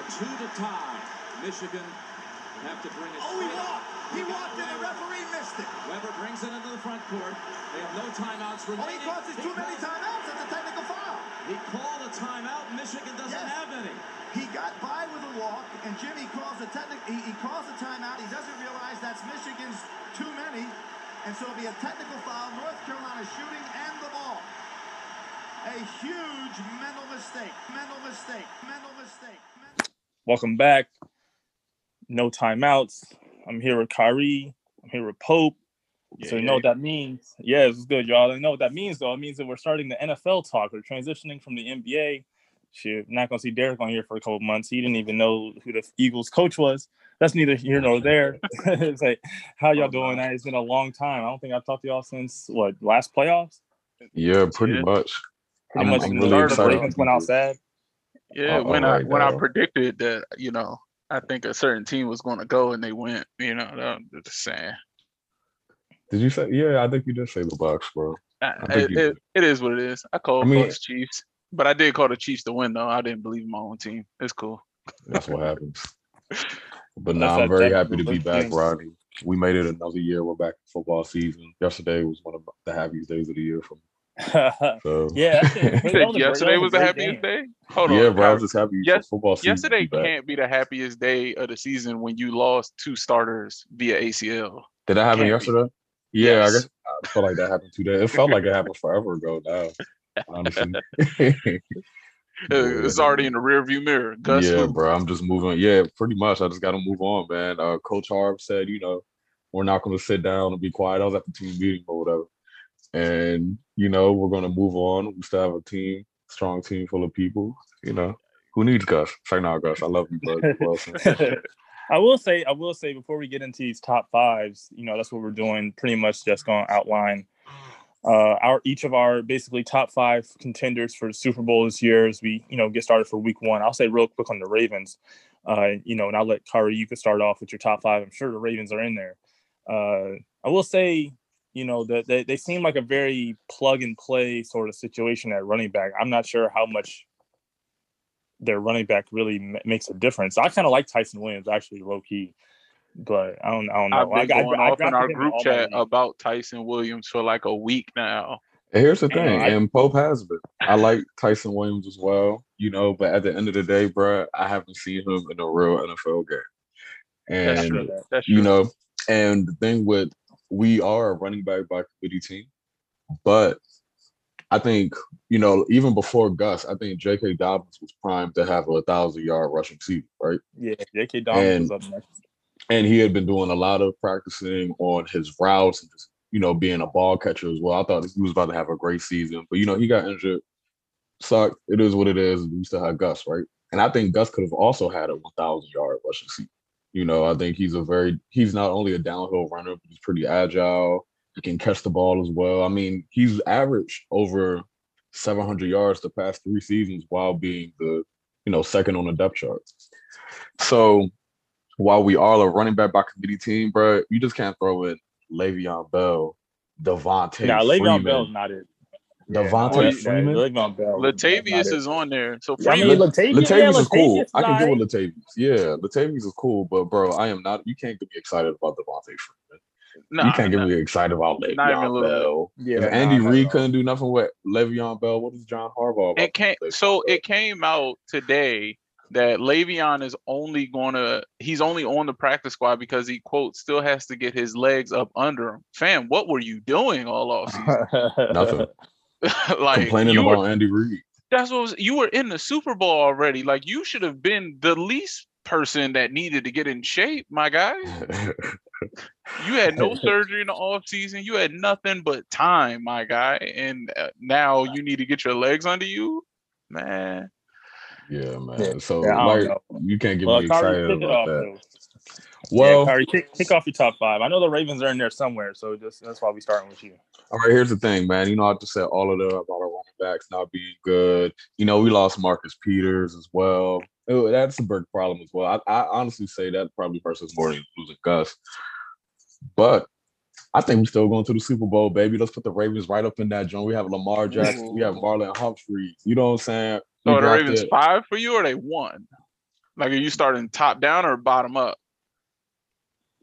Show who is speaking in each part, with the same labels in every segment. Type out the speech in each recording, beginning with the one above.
Speaker 1: A two to tie. Michigan would have to bring it.
Speaker 2: Oh, he walked. He walked and the referee missed it.
Speaker 1: Webber brings it into the front court. They have no timeouts remaining.
Speaker 2: Oh, he
Speaker 1: remaining.
Speaker 2: causes too many timeouts. That's a technical foul.
Speaker 1: He called a timeout. Michigan doesn't
Speaker 2: Yes.
Speaker 1: have any.
Speaker 2: He got by with a walk, and Jimmy calls a technical. He, he calls a timeout. He doesn't realize that's Michigan's too many, and so it'll be a technical foul. North Carolina shooting and the ball. A huge mental mistake. Mental mistake. Mental mistake. Mental
Speaker 3: Welcome back. No timeouts. I'm here with Kyrie. I'm here with Pope. so you know what that means. Yeah, it's good, y'all. You know what that means, though. It means that we're starting the NFL talk. We're transitioning from the NBA. Shit, not gonna see Derek on here for a couple months. He didn't even know who the Eagles coach was. That's neither here nor there. it's like, how y'all oh, doing? That it's been a long time. I don't think I've talked to y'all since what last playoffs.
Speaker 4: Yeah, pretty
Speaker 5: Yeah.
Speaker 4: much.
Speaker 3: Pretty
Speaker 4: I'm-
Speaker 3: much
Speaker 4: I'm
Speaker 3: from
Speaker 4: really
Speaker 3: the start
Speaker 4: excited
Speaker 3: Ravens went outside.
Speaker 5: Yeah,
Speaker 4: Uh,
Speaker 5: when I
Speaker 4: alright,
Speaker 5: when I predicted that, you know, I think a certain team was going to go and they went. You know, that, I'm just saying.
Speaker 4: Did you say? Yeah, I think you did say the Bucks, bro.
Speaker 5: I,
Speaker 4: I
Speaker 5: it, it, it is what it is. I called
Speaker 4: I mean-
Speaker 5: Bucks Chiefs, but I did call the Chiefs to win though. I didn't believe in my own team. It's cool.
Speaker 4: That's what happens. But
Speaker 3: That's
Speaker 4: now I'm very happy to be back,
Speaker 3: things.
Speaker 4: Rodney. We made it another year. We're back in football season. Yesterday was one of the happiest days of the year for me. So
Speaker 3: yeah, that shit- that was a great- that
Speaker 5: yesterday was the happiest
Speaker 3: game.
Speaker 5: day. Hold
Speaker 4: yeah,
Speaker 5: on,
Speaker 4: bro. I was just happy
Speaker 5: Yes-
Speaker 4: football season.
Speaker 5: yesterday
Speaker 4: be
Speaker 5: can't be the happiest day of the season when you lost two starters via ACL.
Speaker 4: Did that happen
Speaker 5: can't be.
Speaker 4: yesterday? Yeah,
Speaker 5: Yes.
Speaker 4: I guess I feel like that happened today. It felt like it happened forever ago now. Honestly.
Speaker 5: Uh, It's already in the rearview mirror. Gus,
Speaker 4: yeah,
Speaker 5: who?
Speaker 4: bro. I'm just moving. Yeah, pretty much. I just got to move on, man. Uh, Coach Harb said, you know, we're not going to sit down and be quiet. I was at the team meeting or whatever, and you know, we're to move on. We still have a team, strong team full of people. You know, who needs Gus? Say now, Gus. I love you, bro.
Speaker 3: I will say, I will say before we get into these top fives, you know, that's what we're doing. Pretty much just to outline uh, our each of our basically top five contenders for the Super Bowl this year as we, you know, get started for Week One. I'll say real quick on the Ravens, uh, you know, and I'll let Kari, you can start off with your top five. I'm sure the Ravens are in there. Uh, I will say, you know, that they, they seem like a very plug and play sort of situation at running back. I'm not sure how much their running back really m- makes a difference. I kind of like Ty'Son Williams actually, low key, but I don't, I don't know.
Speaker 5: I've been
Speaker 3: I, I-
Speaker 5: going
Speaker 3: I
Speaker 5: off in our group chat about Ty'Son Williams for like a week now.
Speaker 4: And here's the
Speaker 3: I know,
Speaker 4: thing,
Speaker 3: I-
Speaker 4: and Pope has been. I like Ty'Son Williams as well, you know, but at the end of the day, bro, I haven't seen him in a real NFL game.
Speaker 5: That's
Speaker 4: And
Speaker 5: true. That's true.
Speaker 4: you know, and the thing with we are a running back by committee team, but I think you know even before Gus, I think J.K. Dobbins was primed to have a thousand yard rushing season, right?
Speaker 3: Yeah, J.K. Dobbins
Speaker 4: And-
Speaker 3: was up next.
Speaker 4: And he had been doing a lot of practicing on his routes and just you know being a ball catcher as well. I thought he was about to have a great season, but you know he got injured. Sucked. It is what it is. We still have Gus, right? And I think Gus could have also had a one thousand yard rushing season. You know, I think he's a very he's not only a downhill runner, but he's pretty agile. He can catch the ball as well. I mean, he's averaged over 700 yards the past three seasons while being the you know second on the depth chart. So while we are a running back by committee team, bro, you just can't throw in Le'Veon Bell, Devontae
Speaker 3: Now, Le'Veon
Speaker 4: Freeman,
Speaker 3: Bell's not it.
Speaker 4: Devontae
Speaker 5: Well,
Speaker 4: Freeman.
Speaker 3: Le'Veon Bell.
Speaker 5: Latavius is on there. So
Speaker 3: I mean, Latavius,
Speaker 4: Latavius
Speaker 3: yeah,
Speaker 4: is cool.
Speaker 3: Latavius
Speaker 4: I can
Speaker 3: alright.
Speaker 4: get with Latavius. Yeah, Latavius is cool, but bro, I am not. You can't get me excited about Devonta Freeman.
Speaker 5: nah,
Speaker 4: you can't get
Speaker 5: nah.
Speaker 4: me excited about
Speaker 5: Not
Speaker 4: Le'Veon. Bell.
Speaker 3: Yeah,
Speaker 4: if
Speaker 3: nah,
Speaker 4: Andy
Speaker 3: not at
Speaker 4: Reid
Speaker 3: all.
Speaker 4: couldn't do nothing with Le'Veon Bell, what is John Harbaugh? About
Speaker 5: It came so
Speaker 4: Bell?
Speaker 5: it came out today that Le'Veon is only gonna he's only on the practice squad because he quote still has to get his legs up under him. Fam, what were you doing all off season?
Speaker 4: nothing.
Speaker 5: like
Speaker 4: Complaining
Speaker 5: you
Speaker 4: about
Speaker 5: were,
Speaker 4: Andy Reid.
Speaker 5: that's what was you were in the Super Bowl already. Like you should have been the least person that needed to get in shape, my guy. You had no surgery in the off season. You had nothing but time, my guy. And uh, now you need to get your legs under you, man.
Speaker 4: yeah, man. So
Speaker 3: yeah,
Speaker 4: like, you can't get
Speaker 3: Well,
Speaker 4: me excited about
Speaker 3: off,
Speaker 4: that.
Speaker 3: though.
Speaker 4: Well,
Speaker 3: yeah, Kari, kick, kick off your top five. I know the Ravens are in there somewhere, so just that's why we starting with you.
Speaker 4: All right, here's the thing, man. You know, I just said all of the about our running backs not being good. You know, we lost Marcus Peters as well. Oh, that's a big problem as well. I, I honestly say that probably versus us more than losing Gus. But I think we're still going to the Super Bowl, baby. Let's put the Ravens right up in that joint. We have Lamar Jackson, we have Marlon Humphrey. You know what I'm saying? We
Speaker 5: So are the Ravens
Speaker 4: drafted-
Speaker 5: five for you or they won? Like, are you starting top down or bottom up?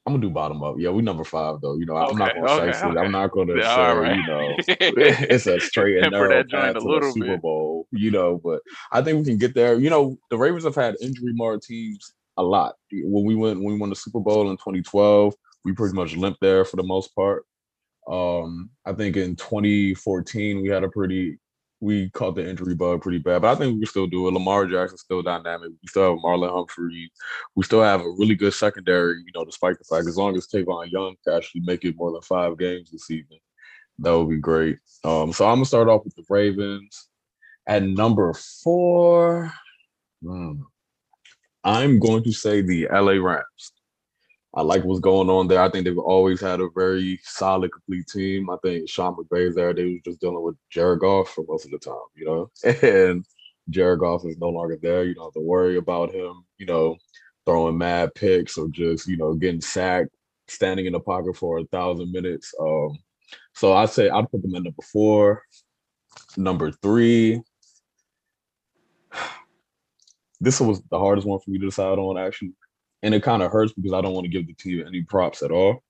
Speaker 4: I'm gonna do bottom up. Yeah, we number five though. You know, I'm not gonna
Speaker 5: okay, okay.
Speaker 4: I'm not gonna
Speaker 5: Yeah,
Speaker 4: say,
Speaker 5: right.
Speaker 4: you know, it's a straight and narrow path
Speaker 5: a
Speaker 4: to the Super
Speaker 5: bit.
Speaker 4: Bowl, you know, but I think we can get there. You know, the Ravens have had injury marred teams a lot. When we went when we won the Super Bowl in 2012, we pretty much limped there for the most part. Um, I think in 2014 we had a pretty we caught the injury bug pretty bad, but I think we can still do it. Lamar Jackson's still dynamic. We still have Marlon Humphrey. We still have a really good secondary, you know, despite the fact as long as Tavon Young can actually make it more than five games this season, that would be great. Um, so I'm gonna start off with the Ravens. At number four, hmm, I'm going to say the LA Rams. I like what's going on there. I think they've always had a very solid, complete team. I think Sean McVay's there. They was just dealing with Jared Goff for most of the time, you know. And Jared Goff is no longer there. You don't have to worry about him, you know, throwing mad picks or just, you know, getting sacked, standing in the pocket for a thousand minutes. Um, so I say I'd put them at number four. Number three. This was the hardest one for me to decide on, actually and it kind of hurts because I don't want to give the team any props at all.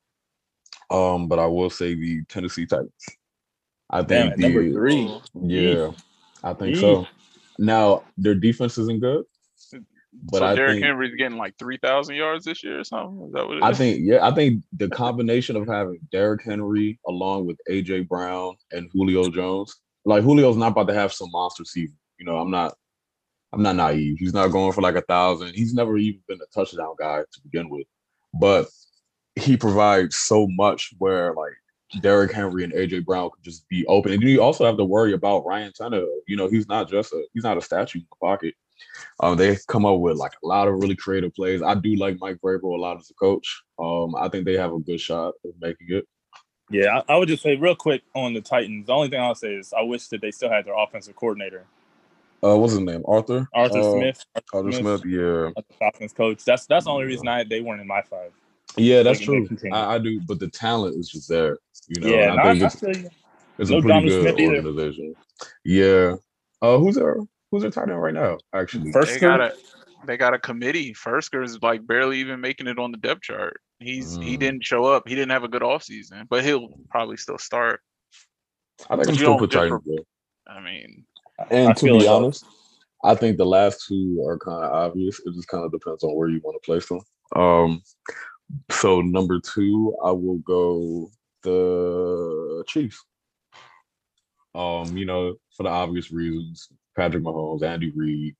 Speaker 4: Um, but I will say the Tennessee Titans. I
Speaker 3: Damn,
Speaker 4: think
Speaker 3: number three.
Speaker 4: Yeah, I think
Speaker 3: Yeesh.
Speaker 4: so. Now their defense isn't good, but
Speaker 5: so
Speaker 4: I
Speaker 5: Derrick
Speaker 4: think
Speaker 5: Henry's getting like three thousand yards this year or something. Is that what it is?
Speaker 4: I think yeah, I think the combination of having Derrick Henry along with AJ Brown and Julio Jones, like Julio's not about to have some monster season. You know, I'm not I'm not naive. He's not going for like a thousand. He's never even been a touchdown guy to begin with. But he provides so much where like Derrick Henry and AJ Brown could just be open. And you also have to worry about Ryan Tannehill. You know, he's not just a he's not a statue in the pocket. Um, they come up with like a lot of really creative plays. I do like Mike Vrabel a lot as a coach. Um, I think they have a good shot of making it.
Speaker 3: Yeah, I, I would just say real quick on the Titans. The only thing I'll say is I wish that they still had their offensive coordinator,
Speaker 4: Uh, what's his name? Arthur.
Speaker 3: Arthur
Speaker 4: Uh,
Speaker 3: Smith,
Speaker 4: Arthur
Speaker 3: Smith.
Speaker 4: Smith. Yeah,
Speaker 3: the Falcons coach. That's that's the only reason I they weren't in my five.
Speaker 4: yeah, that's true. I, I do, but the talent is just there. You know,
Speaker 3: yeah,
Speaker 4: I
Speaker 3: I,
Speaker 4: think
Speaker 3: I
Speaker 4: it's,
Speaker 3: feel you.
Speaker 4: it's
Speaker 3: no
Speaker 4: a pretty
Speaker 3: Donald
Speaker 4: good
Speaker 3: Smith either.
Speaker 4: Yeah. Uh, who's their who's their tight end right now? Actually,
Speaker 3: First
Speaker 5: they got a they got a committee. Firkser is like barely even making it on the depth chart. He's he
Speaker 4: Mm.
Speaker 5: didn't show up. He didn't have a good offseason, but he'll probably still start.
Speaker 4: I think
Speaker 5: But
Speaker 4: I'm still put
Speaker 5: just
Speaker 4: Titans.
Speaker 5: I mean,
Speaker 4: And
Speaker 3: I
Speaker 4: to be
Speaker 3: it, though.
Speaker 4: honest, I think the last two are kind of obvious. It just kind of depends on where you want to place them. Um, so number two, I will go the Chiefs. Um, you know, for the obvious reasons, Patrick Mahomes, Andy Reid,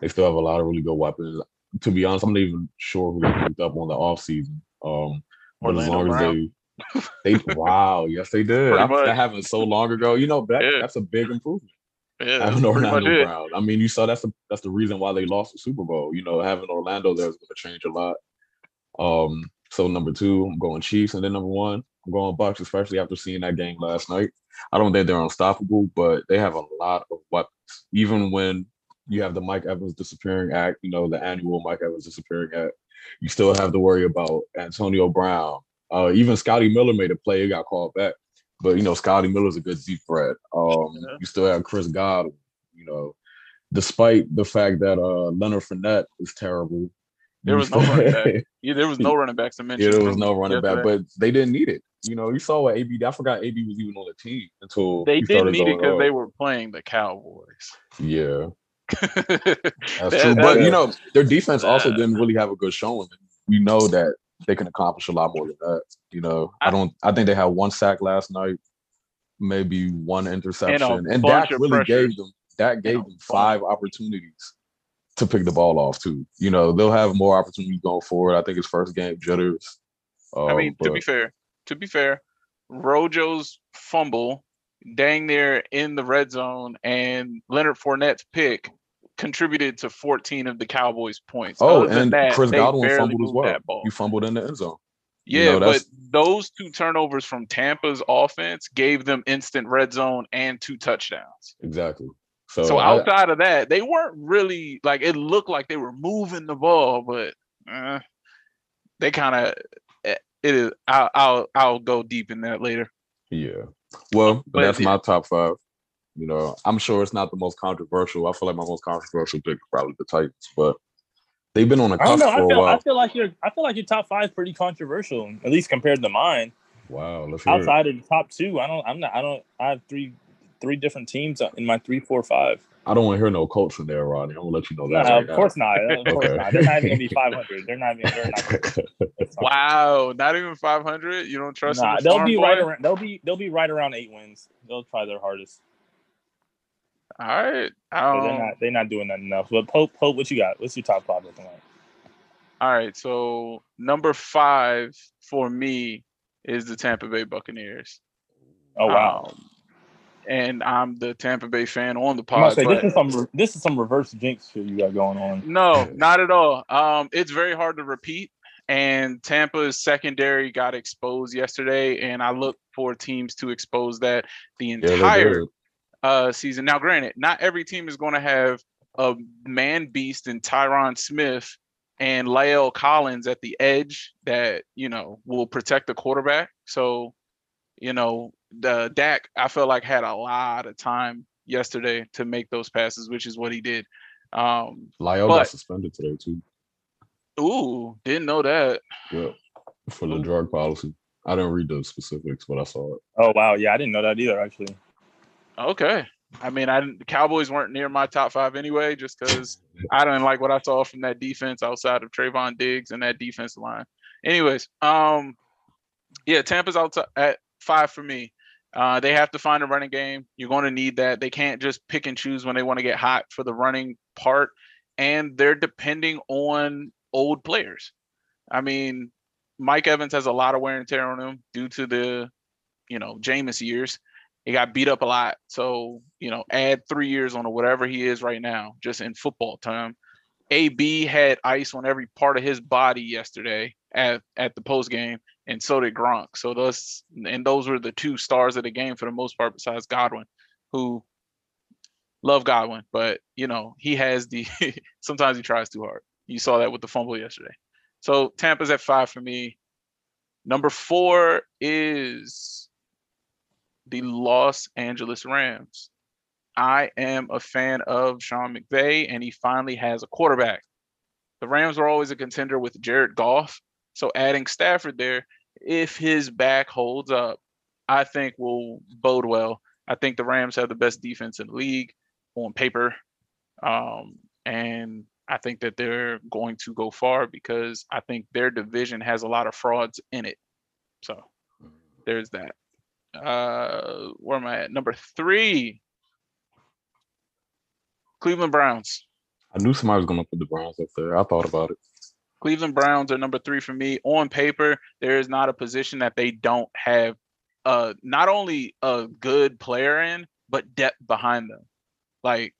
Speaker 4: they still have a lot of really good weapons. To be honest, I'm not even sure who they picked up on the offseason. Um, but as long
Speaker 5: Brown.
Speaker 4: as they, they, wow, yes, they did. I, that happened so long ago. You know, that,
Speaker 5: Yeah.
Speaker 4: that's a big improvement
Speaker 5: yeah,
Speaker 4: having Orlando. Brown. I mean, you saw that's the that's the reason why they lost the Super Bowl. You know, having Orlando there is going to change a lot. Um, so number two, I'm going Chiefs, and then number one, I'm going Bucks, especially after seeing that game last night. I don't think they're unstoppable, but they have a lot of weapons. Even when you have the Mike Evans disappearing act, you know, the annual Mike Evans disappearing act, you still have to worry about Antonio Brown. Uh, even Scotty Miller made a play, it got called back. But you know, Scotty Miller's a good deep threat. Um,
Speaker 5: Yeah.
Speaker 4: you still have Chris Godwin, you know, despite the fact that uh Leonard Fournette is terrible.
Speaker 5: There was no running back. Yeah, there was no running backs to mention.
Speaker 4: yeah, there was no running back,
Speaker 5: yesterday.
Speaker 4: but they didn't need it. You know, you saw what AB. I forgot AB was even on the team until
Speaker 5: they
Speaker 4: he
Speaker 5: didn't need it because they were playing the Cowboys.
Speaker 4: Yeah, that's true. But you know, their defense also didn't really have a good showing. We know that they can accomplish a lot more than that. You know, I
Speaker 5: I-
Speaker 4: don't. I think they had one sack last night, maybe one interception, and,
Speaker 5: bunch
Speaker 4: Dak really gave them. Dak gave them five opportunities to pick the ball off too. You know, they'll have more opportunities going forward. I think it's first game jitters.
Speaker 5: I mean,
Speaker 4: Um,
Speaker 5: to be fair, to be fair, Rojo's fumble, dang near in the red zone, and Leonard Fournette's pick contributed to 14 of the Cowboys' points.
Speaker 4: Oh,
Speaker 5: Other
Speaker 4: and
Speaker 5: that,
Speaker 4: Chris Godwin fumbled as well. He fumbled in the end zone. you
Speaker 5: Yeah,
Speaker 4: know,
Speaker 5: but those two turnovers from Tampa's offense gave them instant red zone and two touchdowns.
Speaker 4: Exactly. So,
Speaker 5: So,
Speaker 4: I-
Speaker 5: outside of that, they weren't really like it looked like they were moving the ball, but uh, they kind of it is. I'll, I'll I'll go deep in that later.
Speaker 4: Yeah. Well,
Speaker 5: But
Speaker 4: that's
Speaker 5: yeah.
Speaker 4: my top five. You know, I'm sure it's not the most controversial. I feel like my most controversial pick is probably the Titans, but They've been on the
Speaker 3: I don't
Speaker 4: cusp
Speaker 3: know. I
Speaker 4: for a
Speaker 3: feel I feel like your I feel like your top five is pretty controversial, at least compared to mine.
Speaker 4: Wow, let's hear it.
Speaker 3: Outside of the top two, I don't. I'm not. I don't. I have three three different teams in my three, four, five.
Speaker 4: I don't want to hear no Colts in there, Ronnie. I'm gonna let you know that. right
Speaker 3: of
Speaker 4: now.
Speaker 3: course not. Of course
Speaker 4: Okay.
Speaker 3: not. They're not even gonna be 500. They're not even. They're not. it's not-
Speaker 5: Wow, not even 500. You don't trust
Speaker 3: Nah,
Speaker 5: in
Speaker 3: they'll be
Speaker 5: boy?
Speaker 3: right around. They'll be. They'll be right around eight wins. They'll try their hardest.
Speaker 5: All right.
Speaker 3: But they're
Speaker 5: Um,
Speaker 3: not. They're not doing that enough. But Pope, Pope, what you got? What's your top five looking like?
Speaker 5: all right. So number five for me is the Tampa Bay Buccaneers.
Speaker 3: Oh wow.
Speaker 5: Um, and I'm the Tampa Bay fan on the
Speaker 3: I'm
Speaker 5: pod.
Speaker 3: say this is some. This is some reverse jinx shit you got going on.
Speaker 5: No, not at all. Um, it's very hard to repeat. And Tampa's secondary got exposed yesterday, and I look for teams to expose that the entire
Speaker 4: did.
Speaker 5: Uh, season. Now, granted, not every team is going to have a man beast in Tyron Smith and La'el Collins at the edge that you know will protect the quarterback. So, you know, the Dak I felt like had a lot of time yesterday to make those passes, which is what he did. Um,
Speaker 4: Lyle
Speaker 5: but-
Speaker 4: got suspended today too.
Speaker 5: ooh, didn't know that.
Speaker 4: Yeah, for the
Speaker 5: Ooh.
Speaker 4: drug policy. I didn't read the specifics, but I saw it.
Speaker 3: Oh wow. Yeah, I didn't know that either. Actually.
Speaker 5: Okay. I mean, I didn't, the Cowboys weren't near my top five anyway, just because I didn't like what I saw from that defense outside of Trevon Diggs and that defense line. Anyways, um, yeah, Tampa's out at five for me. Uh, they have to find a running game. You're going to need that. They can't just pick and choose when they want to get hot for the running part, and they're depending on old players. I mean, Mike Evans has a lot of wear and tear on him due to the, you know, Jameis years. He got beat up a lot. So, you know, add three years on whatever he is right now, just in football time. AB had ice on every part of his body yesterday at, at the post game, and so did Gronk. So those and those were the two stars of the game for the most part, besides Godwin, who love Godwin, but you know, he has the sometimes he tries too hard. You saw that with the fumble yesterday. So Tampa's at five for me. Number four is the Los Angeles Rams. I am a fan of Sean McVay, and he finally has a quarterback. The Rams were always a contender with Jared Goff. So adding Stafford there, if his back holds up, I think will bode well. I think the Rams have the best defense in the league on paper. Um, and I think that they're going to go far because I think their division has a lot of frauds in it. So there's that. Uh, where am I at? Number three, Cleveland Browns.
Speaker 4: I knew somebody was gonna put the Browns up there. I thought about it.
Speaker 5: Cleveland Browns are number three for me. On paper, there is not a position that they don't have uh not only a good player in, but depth behind them. Like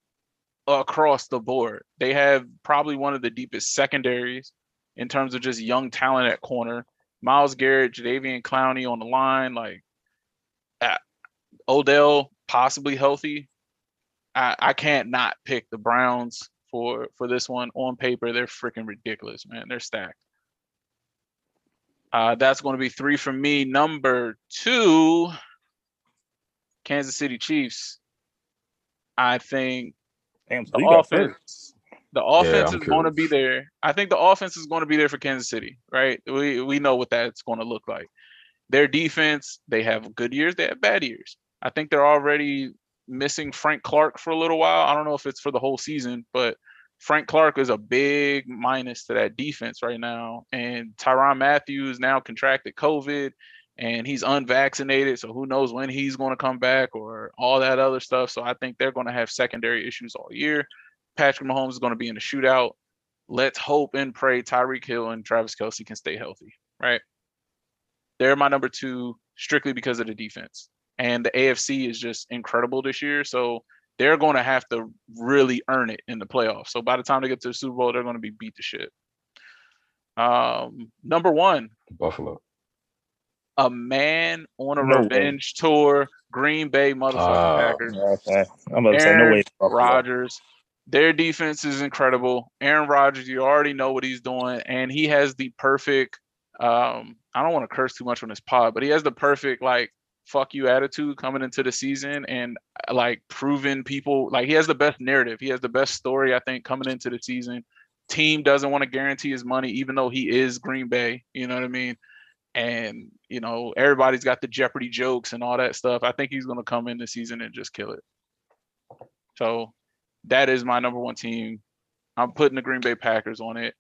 Speaker 5: across the board. They have probably one of the deepest secondaries in terms of just young talent at corner. Myles Garrett, Jadeveon Clowney on the line, like Odell possibly healthy. I, I can't not pick the Browns for for this one on paper. They're freaking ridiculous, man. They're stacked. Uh, that's going to be three for me. Number two, Kansas City Chiefs. I think
Speaker 3: Damn, so
Speaker 5: the
Speaker 3: you got
Speaker 5: offense, the offense is going to be there. I think the offense is going to be there for Kansas City, right? We we know what that's going to look like. Their defense, they have good years, they have bad years. I think they're already missing Frank Clark for a little while. I don't know if it's for the whole season, but Frank Clark is a big minus to that defense right now. And Tyrann Mathieu now contracted COVID and he's unvaccinated. So who knows when he's going to come back or all that other stuff. So I think they're going to have secondary issues all year. Patrick Mahomes is going to be in a shootout. Let's hope and pray Tyreek Hill and Travis Kelce can stay healthy, right? They're my number two strictly because of the defense. And the AFC is just incredible this year. So they're going to have to really earn it in the playoffs. So by the time they get to the Super Bowl, they're going to be beat to shit. Um, number one,
Speaker 4: Buffalo.
Speaker 5: a man on a
Speaker 3: No way.
Speaker 5: revenge tour, Green Bay motherfucking
Speaker 4: Ah.
Speaker 5: Packers.
Speaker 3: Okay. I'm about to say no
Speaker 5: Aaron
Speaker 3: way.
Speaker 5: Rodgers. Their defense is incredible. Aaron Rodgers, you already know what he's doing, and he has the perfect. Um, I don't want to curse too much on this pod, but he has the perfect like fuck you attitude coming into the season and like proving people like he has the best narrative. He has the best story, I think, coming into the season, team doesn't want to guarantee his money, even though he is Green Bay. You know what I mean? And you know, everybody's got the Jeopardy jokes and all that stuff. I think he's going to come in this season and just kill it. So that is my number one team. I'm putting the Green Bay Packers on it,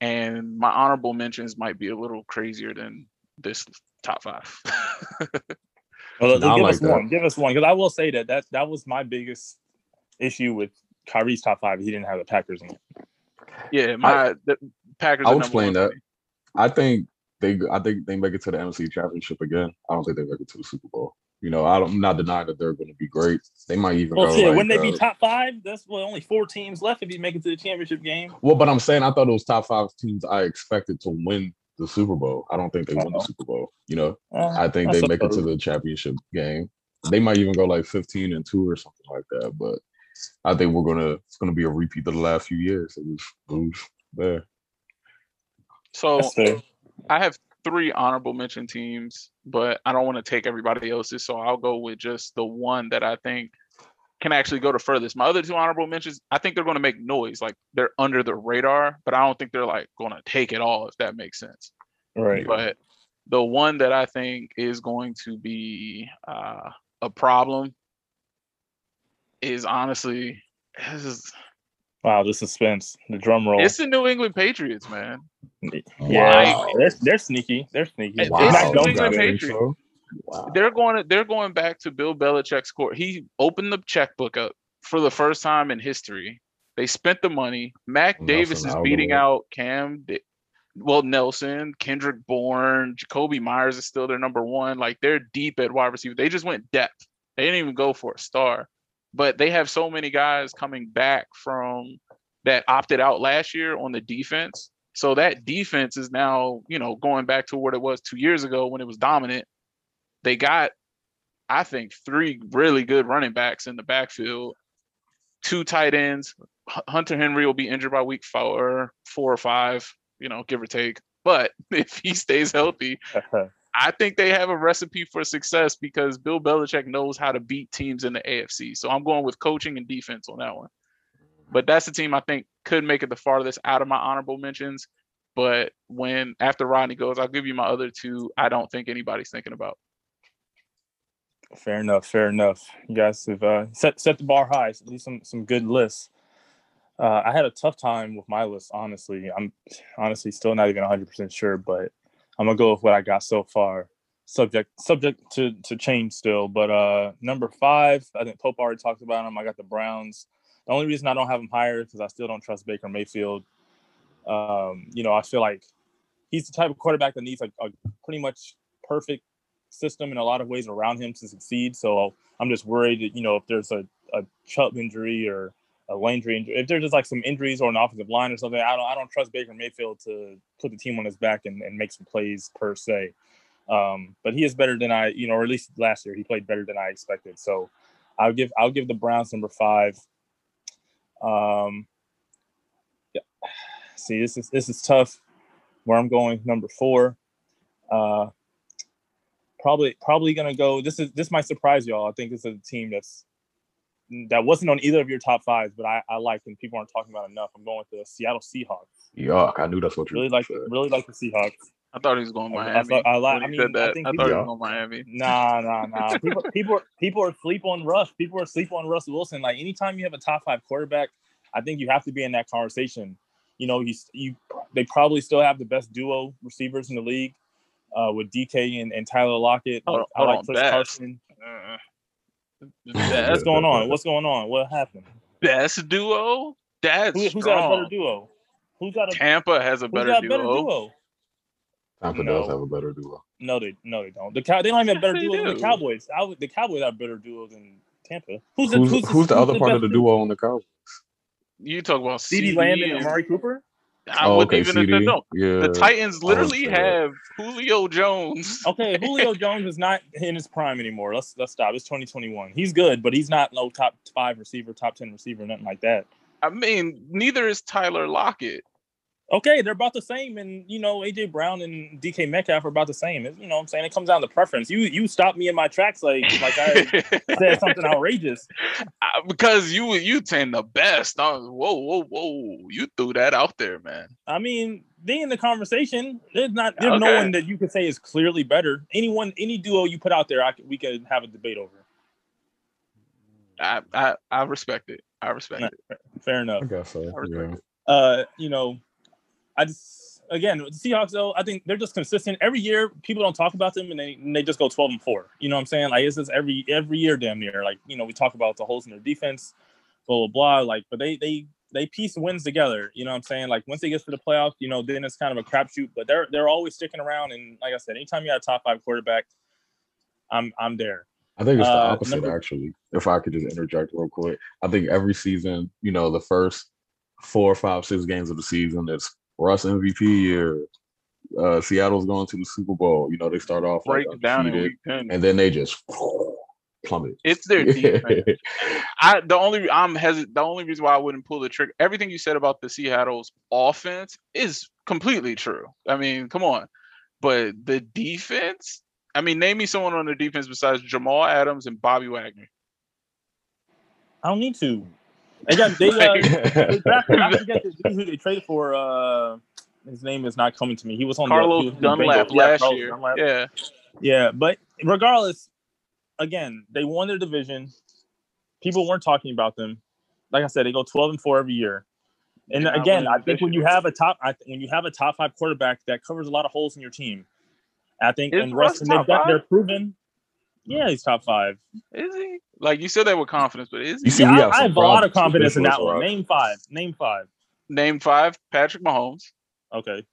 Speaker 5: and my honorable mentions might be a little crazier than this top five.
Speaker 3: Well, give
Speaker 4: like
Speaker 3: us one. Give us one, because I will say that that that was my biggest issue with Kyrie's top five. He didn't have the Packers in it.
Speaker 5: yeah, my the Packers.
Speaker 4: I'll explain
Speaker 5: one
Speaker 4: that. I think they I think they make it to the NFC Championship again. I don't think they make it to the Super Bowl. You know, I don't, I'm not denying that they're going to be great. They might even
Speaker 3: Well,
Speaker 4: go.
Speaker 3: shit,
Speaker 4: like,
Speaker 3: wouldn't they be
Speaker 4: uh,
Speaker 3: top five? That's well, only four teams left if you make it to the championship game.
Speaker 4: Well, but I'm saying I thought it was top five teams I expected to win the Super Bowl. I don't think they win the Super Bowl. You know,
Speaker 3: Uh,
Speaker 4: I think
Speaker 3: I
Speaker 4: they make it to the championship game. They might even go like 15 and two or something like that. But I think we're gonna it's gonna be a repeat of the last few years. It was lose there.
Speaker 5: So I have three honorable mention teams, but I don't want to take everybody else's, so I'll go with just the one that I think can actually go the furthest. My other two honorable mentions, I think they're going to make noise, like they're under the radar, but I don't think they're like going to take it all, if that makes sense.
Speaker 3: Right.
Speaker 5: But the one that I think is going to be uh, a problem is honestly, this is,
Speaker 3: Wow, the suspense, the drum roll.
Speaker 5: it's the New England Patriots, man.
Speaker 3: yeah,
Speaker 4: Wow.
Speaker 3: they're they're sneaky. They're sneaky.
Speaker 5: It's
Speaker 4: Wow,
Speaker 3: Mac
Speaker 5: New England
Speaker 3: got
Speaker 4: guys
Speaker 3: it.
Speaker 4: think
Speaker 5: Patriots.
Speaker 4: Wow.
Speaker 5: they're going they're going back to Bill Belichick's court. He opened the checkbook up for the first time in history. They spent the money. Mac
Speaker 4: Nelson
Speaker 5: Davis is beating out Cam. Well, Nelson, Kendrick Bourne, Jakobi Meyers is still their number one. Like they're deep at wide receiver. They just went depth. They didn't even go for a star, but they have so many guys coming back from that opted out last year on the defense. So that defense is now, you know, going back to what it was two years ago when it was dominant. They got, I think, three really good running backs in the backfield, two tight ends. Hunter Henry will be injured by week four, four or five, you know, give or take. But if he stays healthy, I think they have a recipe for success because Bill Belichick knows how to beat teams in the AFC. So I'm going with coaching and defense on that one. But that's the team I think could make it the farthest out of my honorable mentions. But when after Rodney goes, I'll give you my other two. I don't think anybody's thinking about.
Speaker 3: Fair enough. Fair enough. You guys have uh, set set the bar high. So at least some some good lists. Uh, I had a tough time with my list. Honestly, I'm honestly still not even 100 percent sure, but I'm gonna go with what I got so far. Subject subject to to change still, but uh, number five, I think Pope already talked about him. I got the Browns. The only reason I don't have him higher because I still don't trust Baker Mayfield. Um, you know, I feel like he's the type of quarterback that needs like a pretty much perfect system in a lot of ways around him to succeed. So I'm just worried that, you know, if there's a, a Chubb injury or a Landry injury, if there's just like some injuries or an offensive line or something, I don't I don't trust Baker Mayfield to put the team on his back and, and make some plays per se. Um, but he is better than I, you know, or at least last year he played better than I expected. So I'll give I'll give the Browns number five. Um, yeah. See, this is this is tough. Where I'm going, number four. Uh, probably probably gonna go. This is this might surprise y'all. I think this is a team that's that wasn't on either of your top fives, but I, I like and people aren't talking about enough. I'm going with the Seattle Seahawks.
Speaker 4: Yuck! I knew that's what you
Speaker 3: Really like
Speaker 4: gonna
Speaker 3: really like the Seahawks.
Speaker 5: I thought he was going
Speaker 3: I- I
Speaker 5: Miami.
Speaker 3: thought- I li- I mean,
Speaker 5: said
Speaker 3: I
Speaker 5: that.
Speaker 3: think
Speaker 5: I,
Speaker 3: people-
Speaker 5: thought he was going Miami.
Speaker 3: Nah, nah, nah. People, people, are, people are asleep on Russ. People are asleep on Russell Wilson. Like anytime you have a top five quarterback, I think you have to be in that conversation. You know, he's you. They probably still have the best duo receivers in the league, uh, with DK and, and Tyler Lockett.
Speaker 5: Hold on,
Speaker 3: I
Speaker 5: hold
Speaker 3: like
Speaker 5: on,
Speaker 3: Chris
Speaker 5: best.
Speaker 3: Carson.
Speaker 5: Uh,
Speaker 3: What's going on? What's going on? What happened?
Speaker 5: best duo? That's
Speaker 3: Who, who's got a better duo? Who's got a
Speaker 5: Tampa has a better
Speaker 3: got a
Speaker 5: duo.
Speaker 3: better duo?
Speaker 4: Tampa
Speaker 3: No.
Speaker 4: does have a better duo.
Speaker 3: No, they no they don't. The cow they don't even have better
Speaker 5: Yes, they
Speaker 3: duo than the. Cowboys. I the Cowboys have better duo than Tampa. Who's the
Speaker 4: Who's,
Speaker 3: who's,
Speaker 4: who's the other part of the duo on the Cowboys?
Speaker 5: You talk about
Speaker 3: CeeDee
Speaker 5: CeeDee
Speaker 3: Lamb and
Speaker 5: and-
Speaker 3: Amari Cooper?
Speaker 5: I
Speaker 4: oh,
Speaker 5: wouldn't
Speaker 4: okay,
Speaker 5: even
Speaker 4: CeeDee.
Speaker 5: no.
Speaker 4: Yeah.
Speaker 5: The Titans literally
Speaker 4: say
Speaker 5: have Julio Jones.
Speaker 3: Okay, Julio Jones is not in his prime anymore. Let's let's stop. It's 2021. He's good, but he's not no top five receiver, top ten receiver, nothing like that.
Speaker 5: I mean, neither is Tyler Lockett.
Speaker 3: Okay, they're about the same, and you know AJ Brown and DK Metcalf are about the same. It- you know, what I'm saying it comes down to preference. You you stopped me in my tracks like like I said something outrageous.
Speaker 5: I- because you you saying the best. I was, whoa, whoa, whoa! You threw that out there, man.
Speaker 3: I mean, they in the conversation. There's not there's no one that you could say is clearly better. Anyone, any duo you put out there, I we could have a debate over.
Speaker 5: I I, I respect it. I respect
Speaker 3: Nah.
Speaker 5: it.
Speaker 3: Fair enough.
Speaker 4: I
Speaker 3: enough.
Speaker 4: guess so.
Speaker 5: I respect
Speaker 4: Yeah.
Speaker 3: Uh, you know, I just again the Seahawks though, I think they're just consistent. Every year, people don't talk about them, and they and they just go twelve and four. You know what I'm saying? Like it's just every every year, damn near. Like you know, we talk about the holes in their defense, blah blah blah. Like, but they they they piece wins together. You know what I'm saying? Like once they get to the playoffs, you know, then it's kind of a crapshoot. But they're they're always sticking around. And like I said, anytime you have a top five quarterback, I'm I'm there.
Speaker 4: I think it's the
Speaker 3: Uh,
Speaker 4: opposite,
Speaker 3: number-
Speaker 4: actually. If I could just interject real quick, I think every season, you know, the first four, five, six games of the season, it's Russ MVP year. Uh, Seattle's going to the Super Bowl. You know, they start off like
Speaker 5: down in week ten.
Speaker 4: and then they just plummet.
Speaker 5: It's their defense. I the only I'm hesit the only reason why I wouldn't pull the trigger. Everything you said about the Seattle's offense is completely true. I mean, come on, but the defense. I mean, name me someone on the defense besides Jamal Adams and Bobby Wagner.
Speaker 3: I don't need to. Again, they uh, they drafted, I forget the dude who they traded for. Uh, his name is not coming to me. He was on the,
Speaker 5: Carlos
Speaker 3: was on the
Speaker 5: Dunlap
Speaker 3: Bengals. Yeah,
Speaker 5: last
Speaker 3: Carlos
Speaker 5: year.
Speaker 3: Dunlap.
Speaker 5: Yeah,
Speaker 3: Yeah, but regardless, again, they won their division. People weren't talking about them. Like I said, they go twelve and four every year. And
Speaker 5: They're
Speaker 3: again, I think when you have a top, I, when you have a top five quarterback, that covers a lot of holes in your team. I think,
Speaker 5: Is
Speaker 3: and
Speaker 5: Russ
Speaker 3: Russ, and they've got,
Speaker 5: five?
Speaker 3: they're proven. Yeah, he's top five.
Speaker 5: is he? Like you said that with confidence, but is he?
Speaker 4: You see,
Speaker 3: Yeah,
Speaker 4: we
Speaker 3: I,
Speaker 4: have
Speaker 3: I
Speaker 4: some
Speaker 3: have a lot of confidence in that one.
Speaker 4: Rob.
Speaker 3: Name five. Name five.
Speaker 5: Name five: Patrick Mahomes,
Speaker 3: Okay.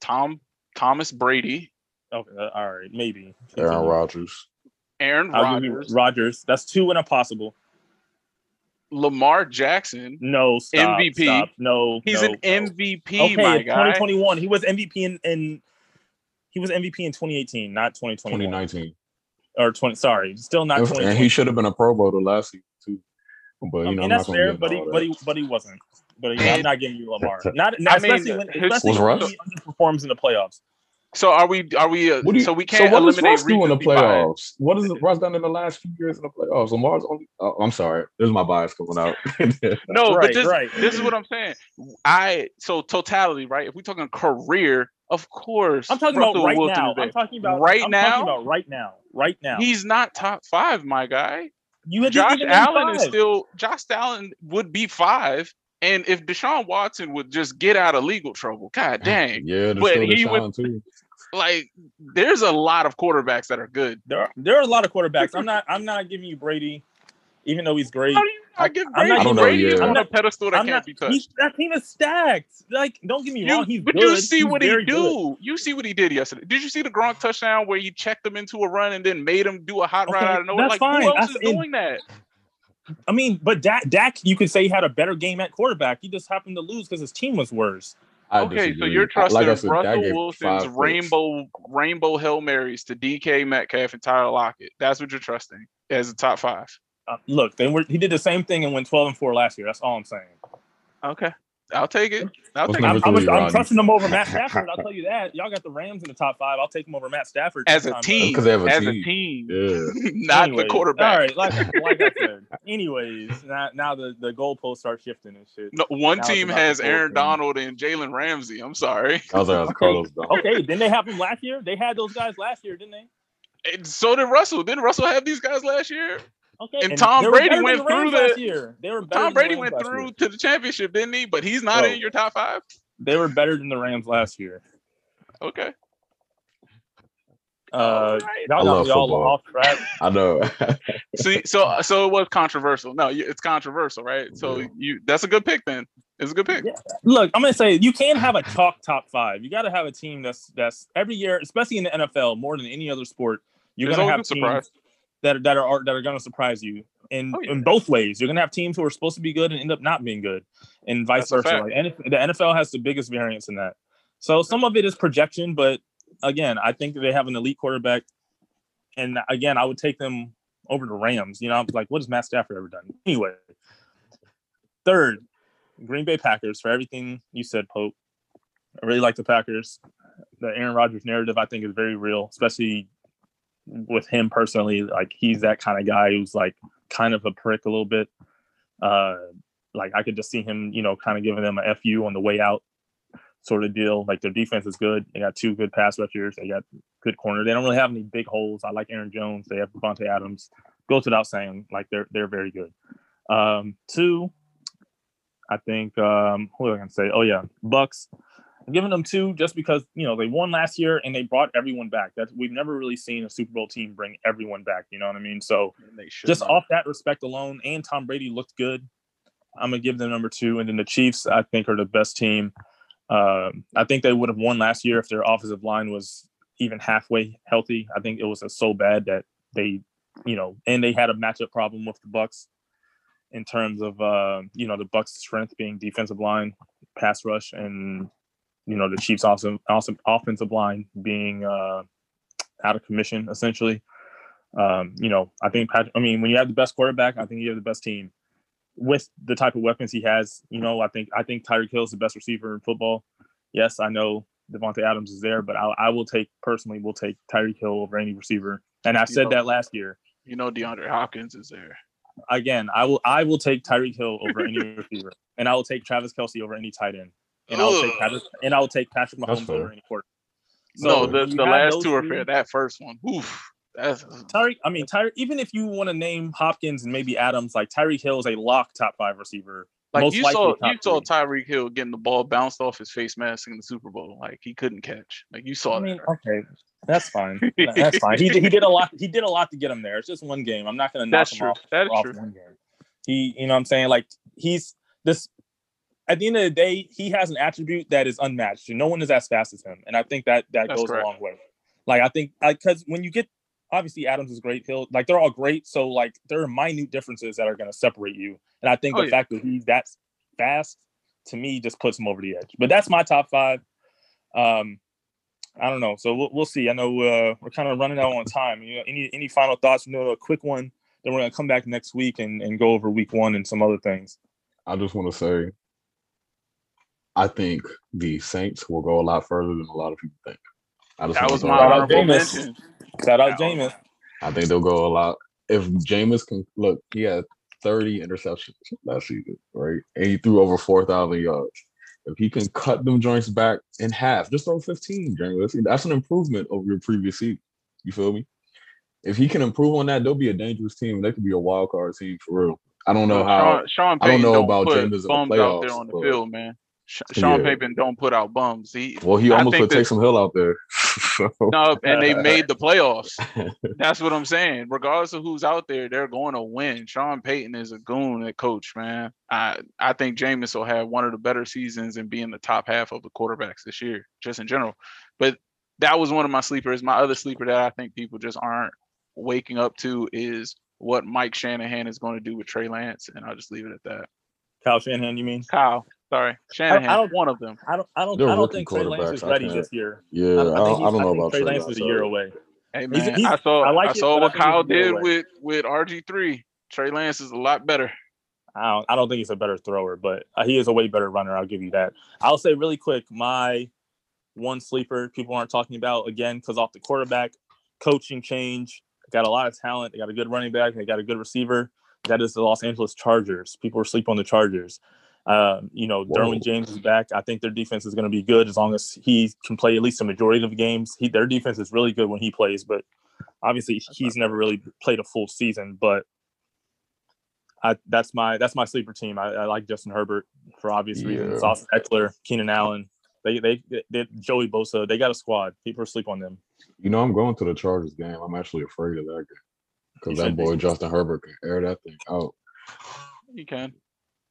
Speaker 5: Tom Thomas Brady,
Speaker 3: Okay. uh, all right. Maybe.
Speaker 4: Aaron Rodgers.
Speaker 5: Aaron
Speaker 3: I'll give you
Speaker 5: Rodgers,
Speaker 3: Rodgers. That's two and a possible.
Speaker 5: Lamar Jackson.
Speaker 3: No. Stop,
Speaker 5: MVP.
Speaker 3: Stop. No.
Speaker 5: He's
Speaker 3: no,
Speaker 5: an
Speaker 3: no.
Speaker 5: MVP,
Speaker 3: Okay,
Speaker 5: my
Speaker 3: in
Speaker 5: guy.
Speaker 3: 2021. He was MVP in, in he was MVP in 2018, not 2021
Speaker 4: 2019.
Speaker 3: Or 20. Sorry, still not
Speaker 4: And he should have been a Pro Bowler last season, too. But, you
Speaker 3: I
Speaker 4: know,
Speaker 3: mean,
Speaker 4: I'm
Speaker 3: that's fair, but he,
Speaker 4: get
Speaker 3: but he, but he wasn't. But he, I'm not giving you Lamar. Not,
Speaker 5: I mean,
Speaker 3: especially when, especially
Speaker 4: Was
Speaker 3: when
Speaker 4: Russ?
Speaker 3: he underperforms in the playoffs.
Speaker 5: So are we? Are we? Uh,
Speaker 4: What do you,
Speaker 5: so we can't
Speaker 4: so what does
Speaker 5: eliminate
Speaker 4: Russ do in the
Speaker 5: recency bias.
Speaker 4: playoffs? What has Russ done in the last few years in the playoffs? Lamar's only. Oh, I'm sorry. There's my bias coming out.
Speaker 5: No,
Speaker 3: Right,
Speaker 5: but this,
Speaker 3: right.
Speaker 5: this is what I'm saying. I so totality, right? If we're talking career, of course.
Speaker 3: I'm talking
Speaker 5: Russell
Speaker 3: about right
Speaker 5: Wilson
Speaker 3: now. I'm talking about
Speaker 5: Right
Speaker 3: I'm
Speaker 5: now?
Speaker 3: Talking about right now. Right now.
Speaker 5: He's not top five, my guy.
Speaker 3: you had
Speaker 5: Josh Allen is still. Josh Allen would be five, and if Deshaun Watson would just get out of legal trouble, god dang,
Speaker 4: yeah,
Speaker 5: But he
Speaker 4: still
Speaker 5: would-
Speaker 4: too.
Speaker 5: like there's a lot of quarterbacks that are good.
Speaker 3: There, are, there are a lot of quarterbacks. I'm not. I'm not giving you Brady, even though he's great.
Speaker 5: How do you not give
Speaker 3: I'm
Speaker 5: Brady?
Speaker 3: not
Speaker 4: I don't know,
Speaker 5: Brady is
Speaker 4: yeah.
Speaker 5: on
Speaker 3: I'm
Speaker 5: a pedestal that
Speaker 3: I'm
Speaker 5: can't
Speaker 3: not,
Speaker 5: be touched.
Speaker 3: that team is stacked. Like, don't get me
Speaker 5: You-
Speaker 3: wrong. He's
Speaker 5: but
Speaker 3: good.
Speaker 5: you see
Speaker 3: He's
Speaker 5: what he do.
Speaker 3: good.
Speaker 5: You see what he did yesterday. Did you see the Gronk touchdown where he checked him into a run and then made him do a hot rod
Speaker 3: Okay,
Speaker 5: out of nowhere?
Speaker 3: that's
Speaker 5: Like
Speaker 3: fine.
Speaker 5: who else
Speaker 3: That's
Speaker 5: is
Speaker 3: in-
Speaker 5: doing that?
Speaker 3: I mean, but Dak, Dak, you could say he had a better game at quarterback. He just happened to lose because his team was worse.
Speaker 4: I
Speaker 5: Okay, so you're trusting
Speaker 4: like said,
Speaker 5: Russell Wilson's
Speaker 4: five picks.
Speaker 5: rainbow rainbow hail marys to DK Metcalf and Tyler Lockett. That's what you're trusting as a top five.
Speaker 3: Uh, look, they were. He did the same thing and went 12 and four last year. That's all I'm saying.
Speaker 5: Okay, I'll take it. I'll
Speaker 4: What's
Speaker 5: take
Speaker 3: I'm,
Speaker 5: it.
Speaker 4: number
Speaker 3: I'm, I'm trusting them over Matt Stafford. I'll tell you that. Y'all got the Rams in the top five. I'll take them over Matt Stafford
Speaker 5: as a team.
Speaker 4: Because they have a
Speaker 5: as
Speaker 4: team.
Speaker 5: a team,
Speaker 4: Yeah.
Speaker 5: not
Speaker 3: Anyways,
Speaker 5: the quarterback.
Speaker 3: All right, like, like I said. Anyways, now, now the the goalposts start shifting and shit.
Speaker 5: No, one
Speaker 3: Now
Speaker 5: team has Aaron
Speaker 3: team.
Speaker 5: Donald and Jalen Ramsey. I'm sorry.
Speaker 4: I was like,
Speaker 3: Okay.
Speaker 4: Carlos Dunn.
Speaker 3: Okay, didn't they have them last year? They had those guys last year, didn't they?
Speaker 5: And so did Russell. Didn't Russell have these guys last year?
Speaker 3: Okay,
Speaker 5: And Tom
Speaker 3: they
Speaker 5: Brady went
Speaker 3: the Rams
Speaker 5: through
Speaker 3: last
Speaker 5: the-
Speaker 3: year. They were
Speaker 5: Tom Brady went through
Speaker 3: year.
Speaker 5: to the championship, didn't he? But he's not
Speaker 3: Bro.
Speaker 5: in your top five.
Speaker 3: They were better than the Rams last year.
Speaker 5: Okay.
Speaker 3: Uh,
Speaker 5: Alright.
Speaker 3: y'all
Speaker 4: I love
Speaker 3: me all
Speaker 4: football.
Speaker 3: off track.
Speaker 4: I know.
Speaker 5: See, so so it was controversial. No, it's controversial, right? So
Speaker 4: Yeah.
Speaker 5: you that's a good pick then. It's a good pick.
Speaker 3: Yeah. Look, I'm gonna say you can't have a chalk top five. You got to have a team that's that's every year, especially in the NFL, more than any other sport. You're
Speaker 5: There's
Speaker 3: gonna have teams
Speaker 5: surprise.
Speaker 3: That are, that are that are gonna surprise you in
Speaker 5: Oh, yeah.
Speaker 3: in both ways. You're gonna have teams who are supposed to be good and end up not being good, and vice
Speaker 5: That's
Speaker 3: versa. Like the NFL has the biggest variance in that. So some of it is projection, but again, I think they have an elite quarterback, and again, I would take them over the Rams. You know, I'm like, what has Matt Stafford ever done? Anyway, third, Green Bay Packers for everything you said, Pope. I really like the Packers. The Aaron Rodgers narrative, I think, is very real, especially with him personally. Like he's that kind of guy who's like kind of a prick a little bit. Uh, like I could just see him, you know, kind of giving them a fu on the way out, sort of deal. Like their defense is good. They got two good pass rushers. They got good corner. They don't really have any big holes. I like Aaron Jones. They have Davante Adams. Goes without saying, like they're they're very good. Um, two, I think um, what was I gonna say? Oh yeah, Bucks. I'm giving them two just because you know they won last year and they brought everyone back. That's we've never really seen a Super Bowl team bring everyone back. You know what I mean? So just
Speaker 5: not.
Speaker 3: off that respect alone, and Tom Brady looked good. I'm gonna give them number two, and then the Chiefs I think are the best team. Um, I think they would have won last year if their offensive line was even halfway healthy. I think it was so bad that they, you know, and they had a matchup problem with the Bucks in terms of uh, you know the Bucks' strength being defensive line, pass rush, and you know the Chiefs' awesome, awesome offensive line being uh, out of commission essentially. Um, you know, I think Patrick, I mean when you have the best quarterback, I think you have the best team with the type of weapons he has. You know, I think I think Tyreek Hill is the best receiver in football. Yes, I know Davante Adams is there, but I, I will take personally will take Tyreek Hill over any receiver. And I said
Speaker 5: know-
Speaker 3: that last year.
Speaker 5: You know, DeAndre Hopkins is there.
Speaker 3: Again, I will I will take Tyreek Hill over any receiver, and I will take Travis Kelce over any tight end, and I will take Patrick, and I will take Patrick
Speaker 4: That's
Speaker 3: Mahomes over any quarterback.
Speaker 5: no,
Speaker 3: So,
Speaker 5: the, the last two are
Speaker 3: three-
Speaker 5: fair. That first one, oof, that's
Speaker 3: Tyreek, I mean Tyreek. Even if you want to name Hopkins and maybe Adams, like Tyreek Hill is a lock top five receiver.
Speaker 5: like
Speaker 3: most
Speaker 5: you
Speaker 3: likely
Speaker 5: saw.
Speaker 3: top
Speaker 5: You saw
Speaker 3: three.
Speaker 5: Tyreek Hill getting the ball bounced off his face mask in the Super Bowl. Like he couldn't catch. Like you saw
Speaker 3: I mean,
Speaker 5: that.
Speaker 3: okay, that's fine. That's fine. He, he did a lot. He did a lot to get him there. It's just one game. I'm not going to knock
Speaker 5: That's
Speaker 3: him
Speaker 5: true.
Speaker 3: off,
Speaker 5: That is
Speaker 3: off
Speaker 5: true.
Speaker 3: one game. He, you know, what I'm saying like he's this. At the end of the day, he has an attribute that is unmatched. No one is as fast as him, and I think that that
Speaker 5: That's
Speaker 3: goes
Speaker 5: correct.
Speaker 3: a long way. Like I think, because when you get obviously Adams is great, Hill like they're all great. So like there are minute differences that are going to separate you, and I think
Speaker 5: Oh,
Speaker 3: the
Speaker 5: yeah.
Speaker 3: fact that he's that fast to me just puts him over the edge. But that's my top five. Um, I don't know. So we'll, we'll see. I know uh, we're kind of running out on time. You know, any any final thoughts? You know, a quick one. Then we're gonna come back next week and, and go over week one and some other things.
Speaker 4: I just want to say, I think the Saints will go a lot further than a lot of people think. I just
Speaker 5: That was my
Speaker 4: that out
Speaker 3: honorable
Speaker 4: there.
Speaker 5: honorable
Speaker 3: Jameis. Shout out
Speaker 5: Yeah.
Speaker 3: Jameis.
Speaker 4: I think they'll go a lot. If Jameis can look, he had 30 interceptions last season, right? And he threw over 4,000 yards. If he can cut them joints back in half, just throw 15, Jameis. That's an improvement over your previous season. You feel me? If he can improve on that, they'll be a dangerous team. They could be a wild card team for real. I don't know how.
Speaker 5: Sean, Sean
Speaker 4: I don't know
Speaker 5: don't
Speaker 4: about
Speaker 5: put
Speaker 4: Jameis in the
Speaker 5: bums out there
Speaker 4: playoffs,
Speaker 5: on the
Speaker 4: but-
Speaker 5: field, man. Sh- Sean
Speaker 4: Yeah.
Speaker 5: Payton don't put out bums. He
Speaker 4: Well, he almost
Speaker 5: think
Speaker 4: put
Speaker 5: that-
Speaker 4: Taysom Hill out there. So,
Speaker 5: no, and they made the playoffs. That's what I'm saying. Regardless of who's out there, they're going to win. Sean Payton is a goon at coach, man. I I think Jameis will have one of the better seasons and be in the top half of the quarterbacks this year, just in general. But that was one of my sleepers. My other sleeper that I think people just aren't waking up to is what Mike Shanahan is going to do with Trey Lance, and I'll just leave it at that.
Speaker 3: Kyle Shanahan, you mean?
Speaker 5: Kyle, sorry, Shanahan, I
Speaker 3: don't-
Speaker 5: one of them.
Speaker 3: I don't. I don't.
Speaker 4: They're
Speaker 3: I don't think Trey Lance is
Speaker 4: quarterbacks. I
Speaker 3: ready this year.
Speaker 4: yeah, I,
Speaker 3: I, I
Speaker 4: don't,
Speaker 3: think,
Speaker 4: I
Speaker 3: he's,
Speaker 4: don't know
Speaker 3: I think
Speaker 4: about
Speaker 3: Trey
Speaker 4: Trey
Speaker 3: Lance
Speaker 4: Lance.
Speaker 3: is a year away.
Speaker 5: Hey man,
Speaker 3: he's-
Speaker 5: I saw
Speaker 3: I
Speaker 5: I,
Speaker 3: like it,
Speaker 5: saw
Speaker 3: but I
Speaker 5: what
Speaker 3: think
Speaker 5: Kyle did with with RG three. Trey Lance is a lot better.
Speaker 3: I don't, I don't think he's a better thrower, but uh, he is a way better runner. I'll give you that. I'll say really quick, my one sleeper people aren't talking about again because off the quarterback coaching change, got a lot of talent. They got a good running back. They got a good receiver. That is the Los Angeles Chargers. People are sleep on the Chargers. Um, you know,
Speaker 4: Whoa.
Speaker 3: Derwin James is back. I think their defense is going to be good as long as he can play at least a majority of the games. He, their defense is really good when he plays, but obviously he's never really played a full season. But I that's my that's my sleeper team. I, I like Justin Herbert for obvious reasons.
Speaker 4: Yeah.
Speaker 3: Austin Ekeler, Keenan Allen. They, they they Joey Bosa. They got a squad. People sleep on them.
Speaker 4: You know, I'm going to the Chargers game. I'm actually afraid of that game because that boy Justin Herbert can air that thing out.
Speaker 5: You can.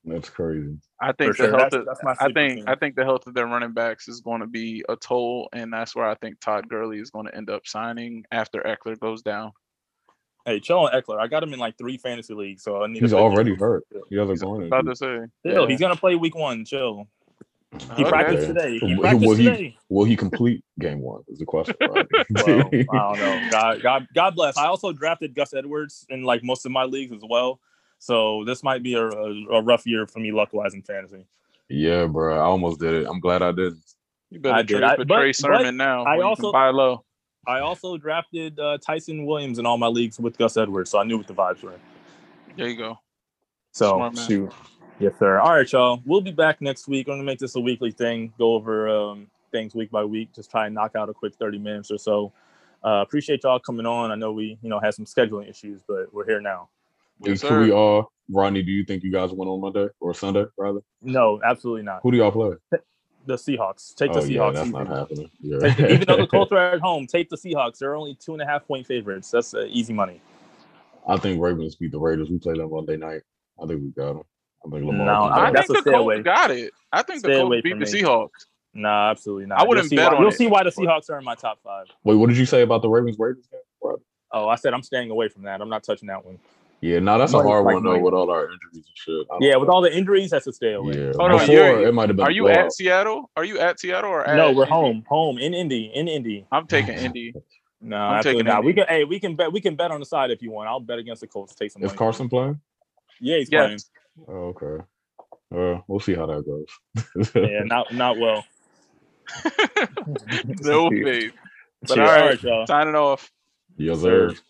Speaker 4: That's crazy.
Speaker 5: I think
Speaker 3: For
Speaker 5: the health.
Speaker 3: That's-
Speaker 5: of,
Speaker 3: that's my
Speaker 5: I think
Speaker 3: team.
Speaker 5: I think the health of their running backs is going to be a toll, and that's where I think Todd Gurley is going to end up signing after Ekeler goes down.
Speaker 3: Hey, chill on Ekeler. I got him in like three fantasy leagues, so I need.
Speaker 4: He's
Speaker 3: to play
Speaker 4: already
Speaker 3: defense.
Speaker 4: hurt. He has a groin
Speaker 5: About to say.
Speaker 3: Chill.
Speaker 5: yeah.
Speaker 3: He's gonna play week one. Chill. He
Speaker 5: Okay.
Speaker 3: practiced today. He practiced
Speaker 4: will he-
Speaker 3: today.
Speaker 4: Will he complete game one? Is the question. Rodney.
Speaker 3: Well, I don't know. God, God, God bless. I also drafted Gus Edwards in like most of my leagues as well. So this might be a, a, a rough year for me luck wise in fantasy.
Speaker 4: yeah, bro. I almost did it. I'm glad I didn't.
Speaker 5: You better
Speaker 3: I did.
Speaker 5: trade
Speaker 3: I-
Speaker 5: for
Speaker 3: but-
Speaker 5: Trey
Speaker 3: but
Speaker 5: Sermon now.
Speaker 3: I
Speaker 5: when you can
Speaker 3: also-
Speaker 5: buy low.
Speaker 3: I also drafted uh, Ty'Son Williams in all my leagues with Gus Edwards, so I knew what the vibes were.
Speaker 5: There you go.
Speaker 3: So
Speaker 5: Smart man.
Speaker 3: shoot. Yes, sir. All right, y'all. We'll be back next week. I'm gonna make this a weekly thing. Go over um, things week by week. Just try and knock out a quick 30 minutes or so. Uh, appreciate y'all coming on. I know we, you know, had some scheduling issues, but we're here now.
Speaker 4: Hey,
Speaker 5: Yes,
Speaker 4: can
Speaker 5: sir.
Speaker 4: we all, Rodney? Do you think you guys win on Monday or Sunday rather?
Speaker 3: No, absolutely not.
Speaker 4: Who do y'all play?
Speaker 3: The Seahawks. Take the
Speaker 4: oh yeah, that's
Speaker 3: easy.
Speaker 4: not happening. Yeah.
Speaker 3: The- even though the Colts are at home, take the Seahawks. They're only two and a half point favorites. That's uh, easy money.
Speaker 4: I think Ravens beat the Raiders. We play them Monday night. I think we got them. I think Lamar.
Speaker 3: No,
Speaker 5: I
Speaker 3: I- that's
Speaker 5: think the Colts
Speaker 3: away.
Speaker 5: got it. I think
Speaker 3: Stay
Speaker 5: the Colts beat the
Speaker 3: me.
Speaker 5: Seahawks.
Speaker 3: Nah, absolutely not.
Speaker 5: I wouldn't
Speaker 3: you'll see
Speaker 5: bet
Speaker 3: why,
Speaker 5: on
Speaker 3: You'll
Speaker 5: it.
Speaker 3: see why the Seahawks are in my top five.
Speaker 4: Wait, what did you say about the Ravens Raiders game?
Speaker 3: Oh, I said I'm staying away from that. I'm not touching that one.
Speaker 4: Yeah, no, that's a hard
Speaker 3: like
Speaker 4: one though
Speaker 3: money.
Speaker 4: with all our injuries and shit. I don't
Speaker 3: Yeah, with all the injuries, that's a stay away.
Speaker 4: yeah.
Speaker 5: Hold on,
Speaker 4: Before
Speaker 5: you're-
Speaker 4: it might have been.
Speaker 5: Are you at Seattle? Are you at Seattle or at
Speaker 3: No, we're
Speaker 5: Indy?
Speaker 3: home, home in Indy, in Indy.
Speaker 5: I'm taking Indy.
Speaker 3: No,
Speaker 5: I'm
Speaker 3: absolutely
Speaker 5: taking
Speaker 3: not. We can, hey, we can bet, we can bet on the side if you want. I'll bet against the Colts. Take some
Speaker 4: Is
Speaker 3: money.
Speaker 4: Carson playing?
Speaker 3: Yeah, he's
Speaker 5: Yes.
Speaker 4: Oh, okay. Uh, we'll see how that goes.
Speaker 3: Yeah, not not well.
Speaker 5: no faith. But
Speaker 3: Cheers.
Speaker 5: all right,
Speaker 3: all right, y'all.
Speaker 5: signing off.
Speaker 4: yes, sir.
Speaker 3: Sir.